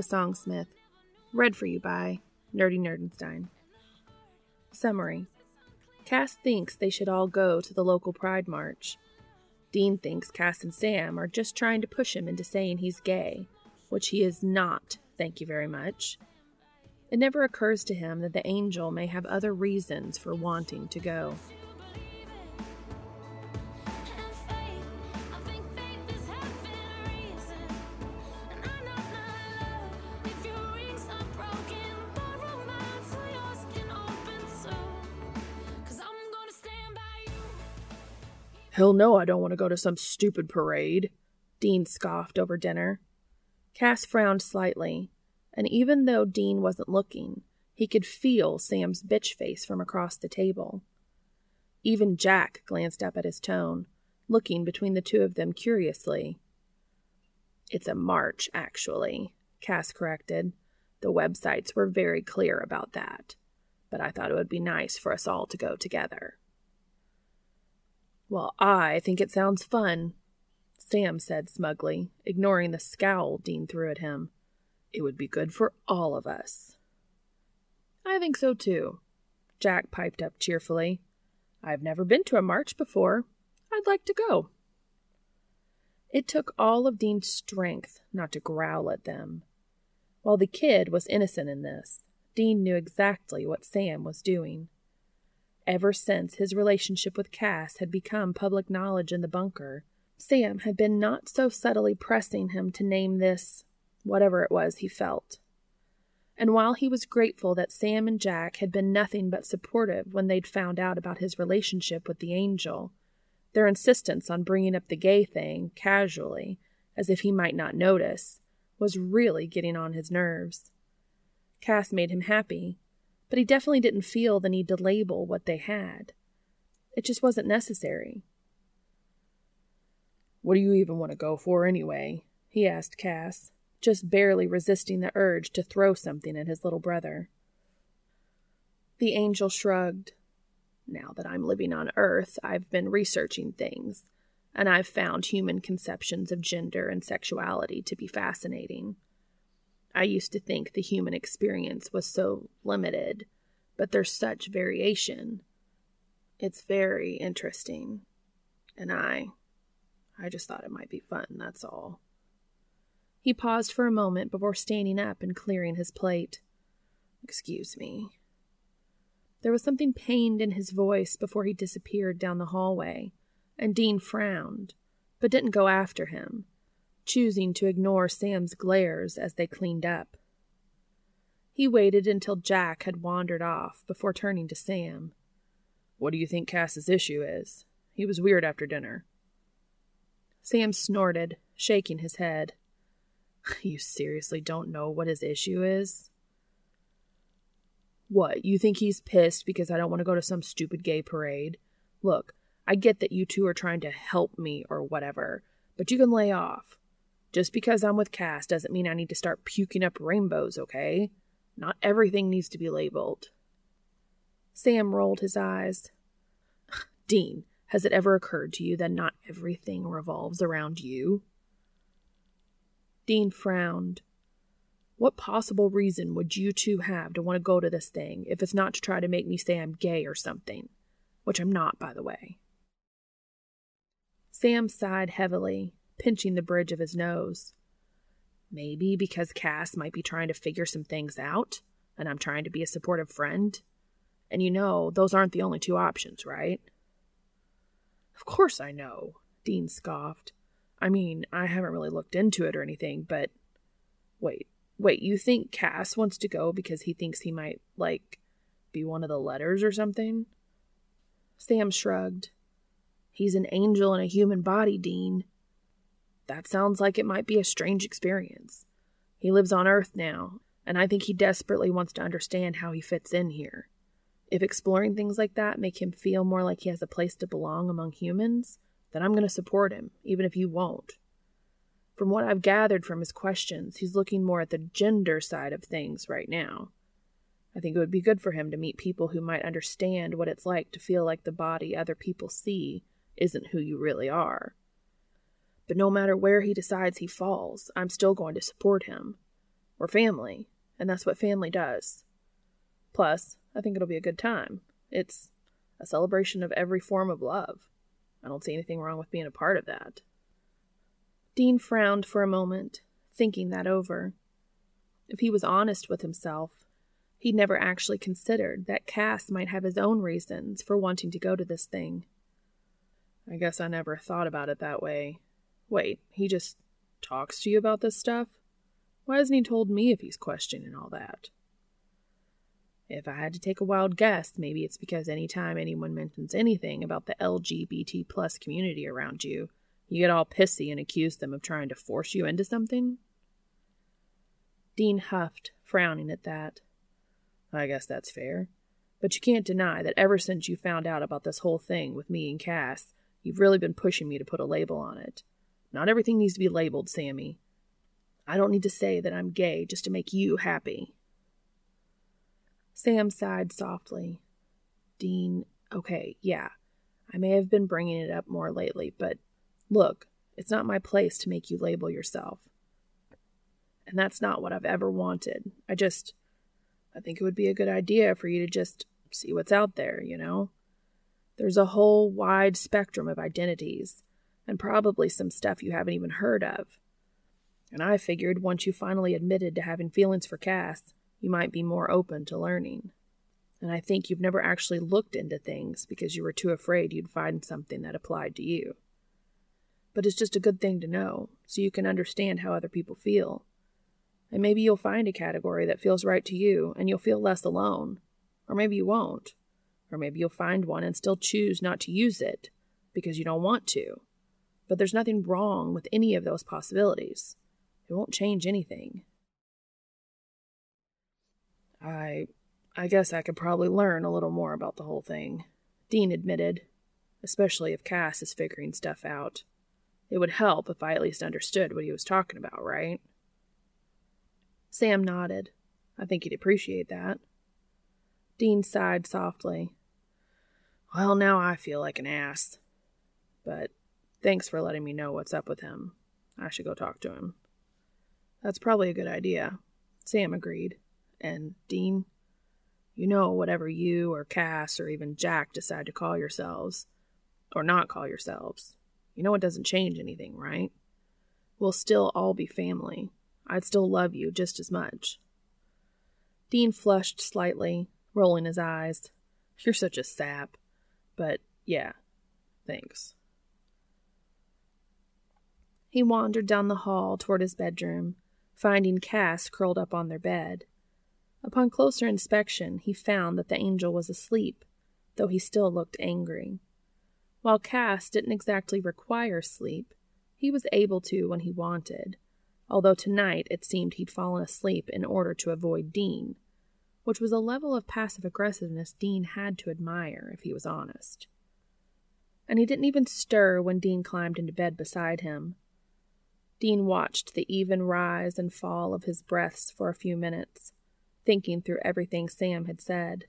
The Songsmith, read for you by Nerdy Nerdenstein. Summary Cass thinks they should all go to the local Pride March. Dean thinks Cass and Sam are just trying to push him into saying he's gay, which he is not, thank you very much. It never occurs to him that the angel may have other reasons for wanting to go. He'll know I don't want to go to some stupid parade, Dean scoffed over dinner. Cass frowned slightly, and even though Dean wasn't looking, he could feel Sam's bitch face from across the table. Even Jack glanced up at his tone, looking between the two of them curiously. It's a march, actually, Cass corrected. The websites were very clear about that, but I thought it would be nice for us all to go together. Well, I think it sounds fun, Sam said smugly, ignoring the scowl Dean threw at him. It would be good for all of us. I think so too, Jack piped up cheerfully. I've never been to a march before. I'd like to go. It took all of Dean's strength not to growl at them. While the kid was innocent in this, Dean knew exactly what Sam was doing. Ever since his relationship with Cass had become public knowledge in the bunker, Sam had been not so subtly pressing him to name this whatever it was he felt. And while he was grateful that Sam and Jack had been nothing but supportive when they'd found out about his relationship with the angel, their insistence on bringing up the gay thing casually, as if he might not notice, was really getting on his nerves. Cass made him happy, but he definitely didn't feel the need to label what they had. It just wasn't necessary. What do you even want to go for anyway? he asked Cass, just barely resisting the urge to throw something at his little brother. The angel shrugged. Now that I'm living on Earth, I've been researching things, and I've found human conceptions of gender and sexuality to be fascinating. I used to think the human experience was so limited, but there's such variation. It's very interesting. And I. I just thought it might be fun, that's all. He paused for a moment before standing up and clearing his plate. Excuse me. There was something pained in his voice before he disappeared down the hallway, and Dean frowned, but didn't go after him choosing to ignore Sam's glares as they cleaned up. He waited until Jack had wandered off before turning to Sam. What do you think Cass's issue is? He was weird after dinner. Sam snorted, shaking his head. You seriously don't know what his issue is? What, you think he's pissed because I don't want to go to some stupid gay parade? Look, I get that you two are trying to help me or whatever, but you can lay off. Just because I'm with Cass doesn't mean I need to start puking up rainbows, okay? Not everything needs to be labeled. Sam rolled his eyes. Dean, has it ever occurred to you that not everything revolves around you? Dean frowned. What possible reason would you two have to want to go to this thing if it's not to try to make me say I'm gay or something? Which I'm not, by the way. Sam sighed heavily, pinching the bridge of his nose. Maybe because Cass might be trying to figure some things out, and I'm trying to be a supportive friend. And you know, those aren't the only two options, right? Of course I know, Dean scoffed. I mean, I haven't really looked into it or anything, but. Wait, wait, you think Cass wants to go because he thinks he might, like, be one of the letters or something? Sam shrugged. He's an angel in a human body, Dean. That sounds like it might be a strange experience. He lives on Earth now, and I think he desperately wants to understand how he fits in here. If exploring things like that make him feel more like he has a place to belong among humans, then I'm going to support him, even if you won't. From what I've gathered from his questions, he's looking more at the gender side of things right now. I think it would be good for him to meet people who might understand what it's like to feel like the body other people see isn't who you really are. But no matter where he decides he falls, I'm still going to support him. We're family, and that's what family does. Plus, I think it'll be a good time. It's a celebration of every form of love. I don't see anything wrong with being a part of that. Dean frowned for a moment, thinking that over. If he was honest with himself, he'd never actually considered that Cass might have his own reasons for wanting to go to this thing. I guess I never thought about it that way. Wait, he just talks to you about this stuff? Why hasn't he told me if he's questioning all that? If I had to take a wild guess, maybe it's because any time anyone mentions anything about the LGBT plus community around you, you get all pissy and accuse them of trying to force you into something? Dean huffed, frowning at that. I guess that's fair. But you can't deny that ever since you found out about this whole thing with me and Cass, you've really been pushing me to put a label on it. Not everything needs to be labeled, Sammy. I don't need to say that I'm gay just to make you happy. Sam sighed softly. Dean, okay, yeah, I may have been bringing it up more lately, but Look, it's not my place to make you label yourself. And that's not what I've ever wanted. I just, I think it would be a good idea for you to just see what's out there, you know? There's a whole wide spectrum of identities, and probably some stuff you haven't even heard of. And I figured once you finally admitted to having feelings for Cass, you might be more open to learning. And I think you've never actually looked into things because you were too afraid you'd find something that applied to you but it's just a good thing to know so you can understand how other people feel. And maybe you'll find a category that feels right to you and you'll feel less alone. Or maybe you won't. Or maybe you'll find one and still choose not to use it because you don't want to. But there's nothing wrong with any of those possibilities. It won't change anything. I I guess I could probably learn a little more about the whole thing, Dean admitted, especially if Cass is figuring stuff out. It would help if I at least understood what he was talking about, right? Sam nodded. I think he'd appreciate that. Dean sighed softly. Well, now I feel like an ass. But thanks for letting me know what's up with him. I should go talk to him. That's probably a good idea, Sam agreed. And, Dean, you know, whatever you or Cass or even Jack decide to call yourselves, or not call yourselves, you know it doesn't change anything, right? We'll still all be family. I'd still love you just as much. Dean flushed slightly, rolling his eyes. You're such a sap. But, yeah, thanks. He wandered down the hall toward his bedroom, finding Cass curled up on their bed. Upon closer inspection, he found that the angel was asleep, though he still looked angry. While Cass didn't exactly require sleep, he was able to when he wanted, although tonight it seemed he'd fallen asleep in order to avoid Dean, which was a level of passive aggressiveness Dean had to admire, if he was honest. And he didn't even stir when Dean climbed into bed beside him. Dean watched the even rise and fall of his breaths for a few minutes, thinking through everything Sam had said.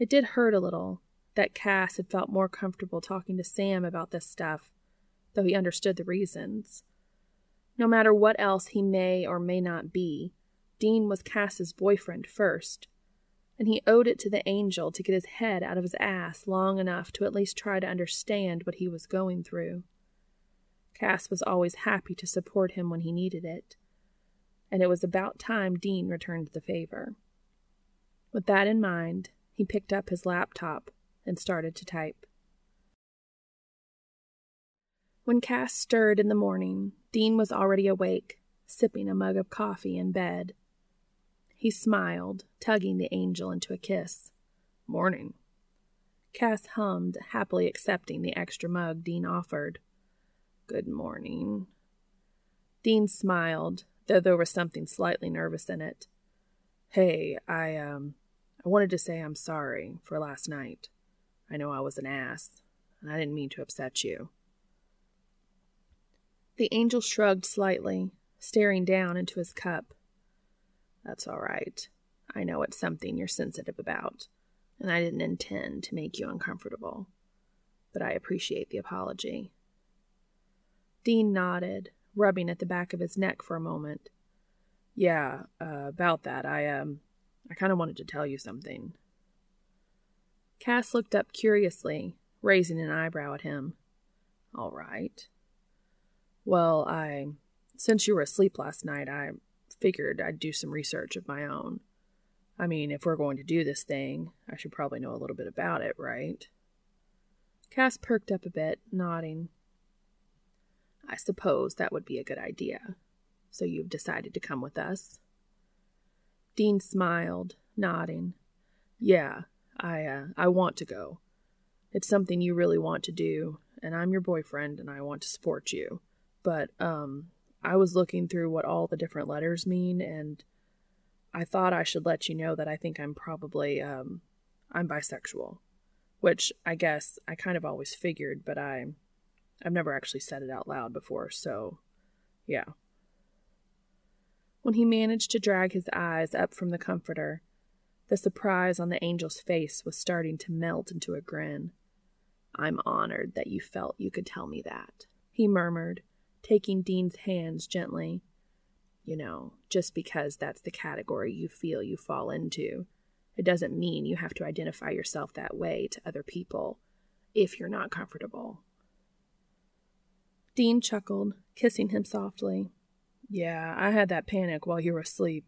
It did hurt a little that Cass had felt more comfortable talking to Sam about this stuff, though he understood the reasons. No matter what else he may or may not be, Dean was Cass's boyfriend first, and he owed it to the angel to get his head out of his ass long enough to at least try to understand what he was going through. Cass was always happy to support him when he needed it, and it was about time Dean returned the favor. With that in mind, he picked up his laptop and started to type. When Cass stirred in the morning, Dean was already awake, sipping a mug of coffee in bed. He smiled, tugging the angel into a kiss. Morning. Cass hummed, happily accepting the extra mug Dean offered. Good morning. Dean smiled, though there was something slightly nervous in it. Hey, I, um, I wanted to say I'm sorry for last night. I know I was an ass, and I didn't mean to upset you. The angel shrugged slightly, staring down into his cup. That's all right. I know it's something you're sensitive about, and I didn't intend to make you uncomfortable. But I appreciate the apology. Dean nodded, rubbing at the back of his neck for a moment. Yeah, uh, about that. I, um, I kind of wanted to tell you something. Cass looked up curiously, raising an eyebrow at him. All right. Well, I. Since you were asleep last night, I figured I'd do some research of my own. I mean, if we're going to do this thing, I should probably know a little bit about it, right? Cass perked up a bit, nodding. I suppose that would be a good idea. So you've decided to come with us? Dean smiled, nodding. Yeah, I uh, I want to go. It's something you really want to do, and I'm your boyfriend and I want to support you. But um I was looking through what all the different letters mean and I thought I should let you know that I think I'm probably um I'm bisexual, which I guess I kind of always figured, but I I've never actually said it out loud before, so yeah. When he managed to drag his eyes up from the comforter, the surprise on the angel's face was starting to melt into a grin. I'm honored that you felt you could tell me that, he murmured, taking Dean's hands gently. You know, just because that's the category you feel you fall into, it doesn't mean you have to identify yourself that way to other people if you're not comfortable. Dean chuckled, kissing him softly. Yeah, I had that panic while you were asleep.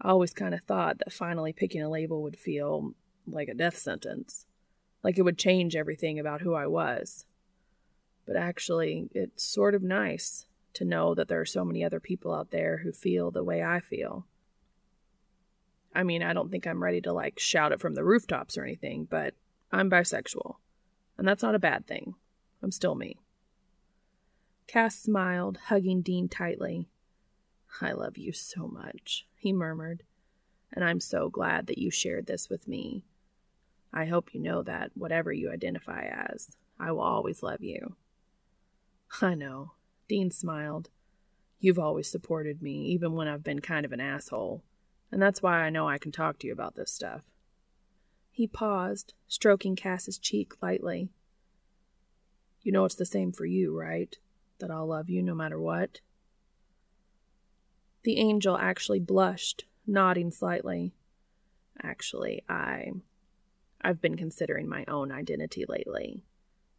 I always kind of thought that finally picking a label would feel like a death sentence, like it would change everything about who I was. But actually, it's sort of nice to know that there are so many other people out there who feel the way I feel. I mean, I don't think I'm ready to like shout it from the rooftops or anything, but I'm bisexual. And that's not a bad thing. I'm still me. Cass smiled, hugging Dean tightly. I love you so much, he murmured, and I'm so glad that you shared this with me. I hope you know that, whatever you identify as, I will always love you. I know, Dean smiled. You've always supported me, even when I've been kind of an asshole, and that's why I know I can talk to you about this stuff. He paused, stroking Cass's cheek lightly. You know it's the same for you, right? That I'll love you no matter what? The angel actually blushed, nodding slightly. Actually, I. I've been considering my own identity lately.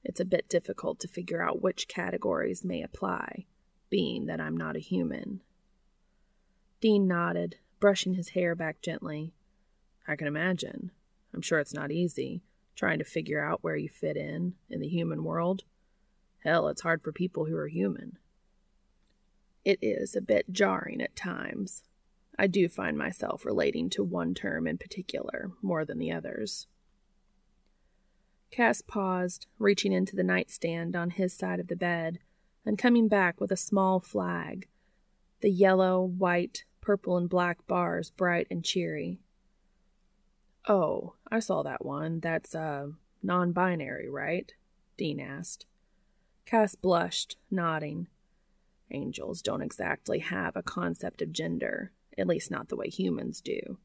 It's a bit difficult to figure out which categories may apply, being that I'm not a human. Dean nodded, brushing his hair back gently. I can imagine. I'm sure it's not easy, trying to figure out where you fit in in the human world. Hell, it's hard for people who are human. It is a bit jarring at times. I do find myself relating to one term in particular more than the others. Cass paused, reaching into the nightstand on his side of the bed, and coming back with a small flag, the yellow, white, purple, and black bars bright and cheery. Oh, I saw that one. That's, uh, non binary, right? Dean asked. Cass blushed, nodding. Angels don't exactly have a concept of gender, at least not the way humans do.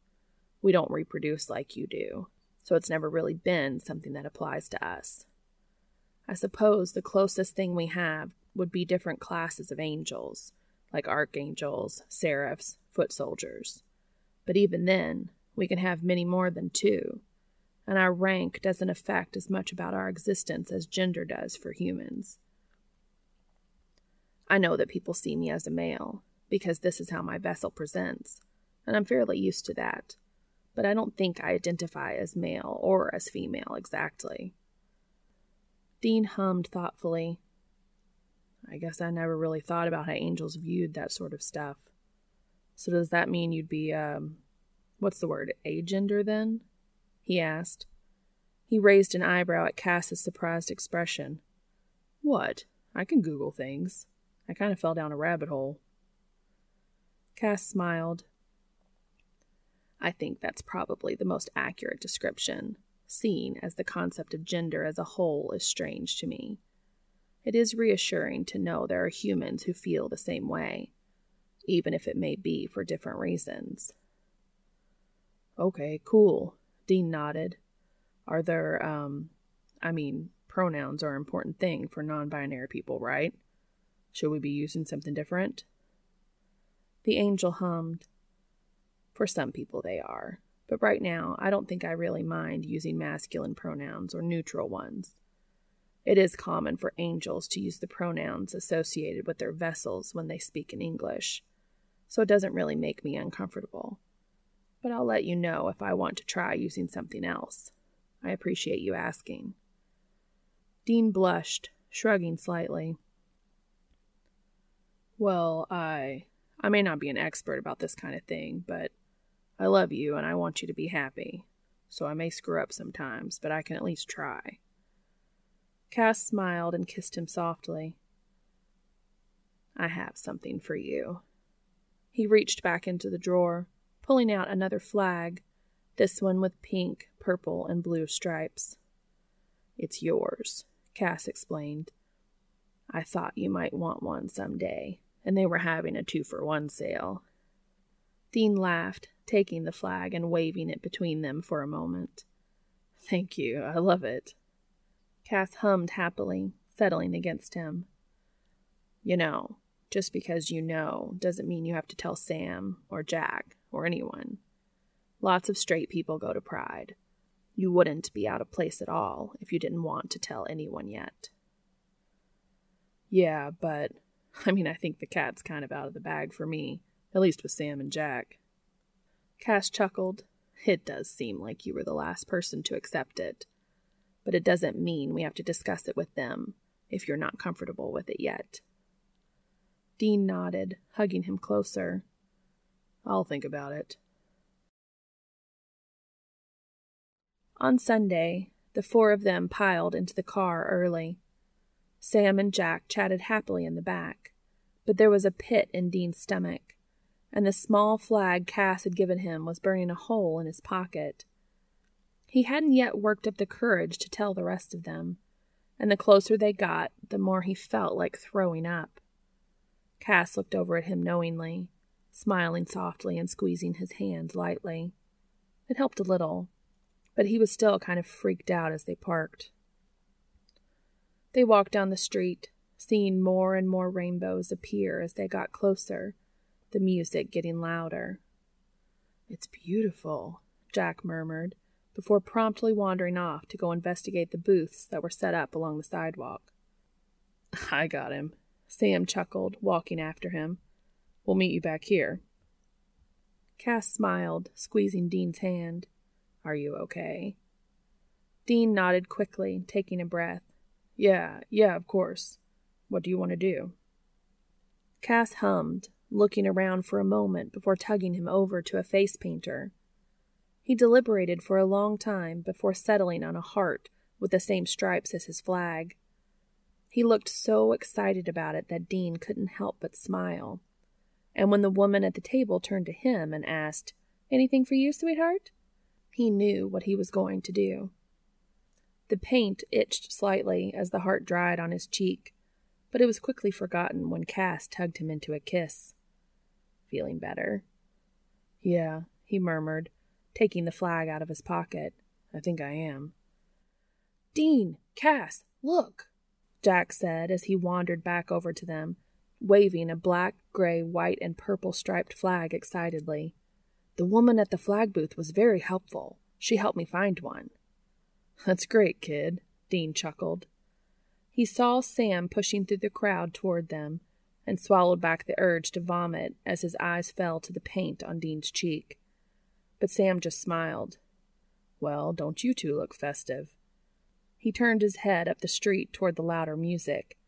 We don't reproduce like you do, so it's never really been something that applies to us. I suppose the closest thing we have would be different classes of angels, like archangels, seraphs, foot soldiers. But even then, we can have many more than two, and our rank doesn't affect as much about our existence as gender does for humans. I know that people see me as a male, because this is how my vessel presents, and I'm fairly used to that but I don't think I identify as male or as female exactly. Dean hummed thoughtfully. I guess I never really thought about how angels viewed that sort of stuff. So does that mean you'd be, um, what's the word, agender then? He asked. He raised an eyebrow at Cass's surprised expression. What? I can Google things. I kind of fell down a rabbit hole. Cass smiled, I think that's probably the most accurate description, seeing as the concept of gender as a whole is strange to me. It is reassuring to know there are humans who feel the same way, even if it may be for different reasons. Okay, cool. Dean nodded. Are there, um, I mean, pronouns are an important thing for non binary people, right? Should we be using something different? The angel hummed. For some people, they are. But right now, I don't think I really mind using masculine pronouns or neutral ones. It is common for angels to use the pronouns associated with their vessels when they speak in English, so it doesn't really make me uncomfortable. But I'll let you know if I want to try using something else. I appreciate you asking. Dean blushed, shrugging slightly. Well, I I may not be an expert about this kind of thing, but I love you and I want you to be happy, so I may screw up sometimes, but I can at least try. Cass smiled and kissed him softly. I have something for you. He reached back into the drawer, pulling out another flag, this one with pink, purple, and blue stripes. It's yours, Cass explained. I thought you might want one some day, and they were having a two for one sale. Dean laughed, taking the flag and waving it between them for a moment. Thank you, I love it. Cass hummed happily, settling against him. You know, just because you know doesn't mean you have to tell Sam or Jack or anyone. Lots of straight people go to Pride. You wouldn't be out of place at all if you didn't want to tell anyone yet. Yeah, but I mean, I think the cat's kind of out of the bag for me, at least with Sam and Jack. Cass chuckled. It does seem like you were the last person to accept it. But it doesn't mean we have to discuss it with them if you're not comfortable with it yet. Dean nodded, hugging him closer. I'll think about it. On Sunday, the four of them piled into the car early. Sam and Jack chatted happily in the back, but there was a pit in Dean's stomach and the small flag Cass had given him was burning a hole in his pocket. He hadn't yet worked up the courage to tell the rest of them, and the closer they got, the more he felt like throwing up. Cass looked over at him knowingly, smiling softly and squeezing his hand lightly. It helped a little, but he was still kind of freaked out as they parked. They walked down the street, seeing more and more rainbows appear as they got closer the music getting louder. It's beautiful, Jack murmured, before promptly wandering off to go investigate the booths that were set up along the sidewalk. I got him, Sam chuckled, walking after him. We'll meet you back here. Cass smiled, squeezing Dean's hand. Are you okay? Dean nodded quickly, taking a breath. Yeah, yeah, of course. What do you want to do? Cass hummed, looking around for a moment before tugging him over to a face painter. He deliberated for a long time before settling on a heart with the same stripes as his flag. He looked so excited about it that Dean couldn't help but smile. And when the woman at the table turned to him and asked, Anything for you, sweetheart? he knew what he was going to do. The paint itched slightly as the heart dried on his cheek, but it was quickly forgotten when Cass tugged him into a kiss. Feeling better? Yeah, he murmured, taking the flag out of his pocket. I think I am. Dean, Cass, look, Jack said as he wandered back over to them, waving a black, gray, white, and purple striped flag excitedly. The woman at the flag booth was very helpful. She helped me find one. That's great, kid, Dean chuckled. He saw Sam pushing through the crowd toward them and swallowed back the urge to vomit as his eyes fell to the paint on Dean's cheek. But Sam just smiled. Well, don't you two look festive? He turned his head up the street toward the louder music,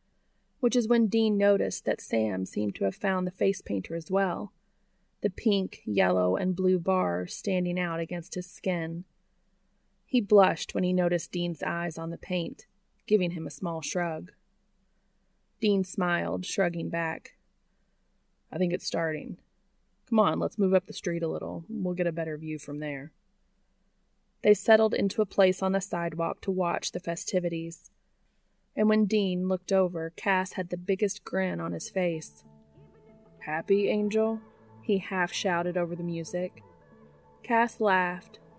which is when Dean noticed that Sam seemed to have found the face painter as well, the pink, yellow, and blue bar standing out against his skin. He blushed when he noticed Dean's eyes on the paint, giving him a small shrug. Dean smiled, shrugging back. I think it's starting. Come on, let's move up the street a little. We'll get a better view from there. They settled into a place on the sidewalk to watch the festivities. And when Dean looked over, Cass had the biggest grin on his face. Happy, Angel? He half shouted over the music. Cass laughed,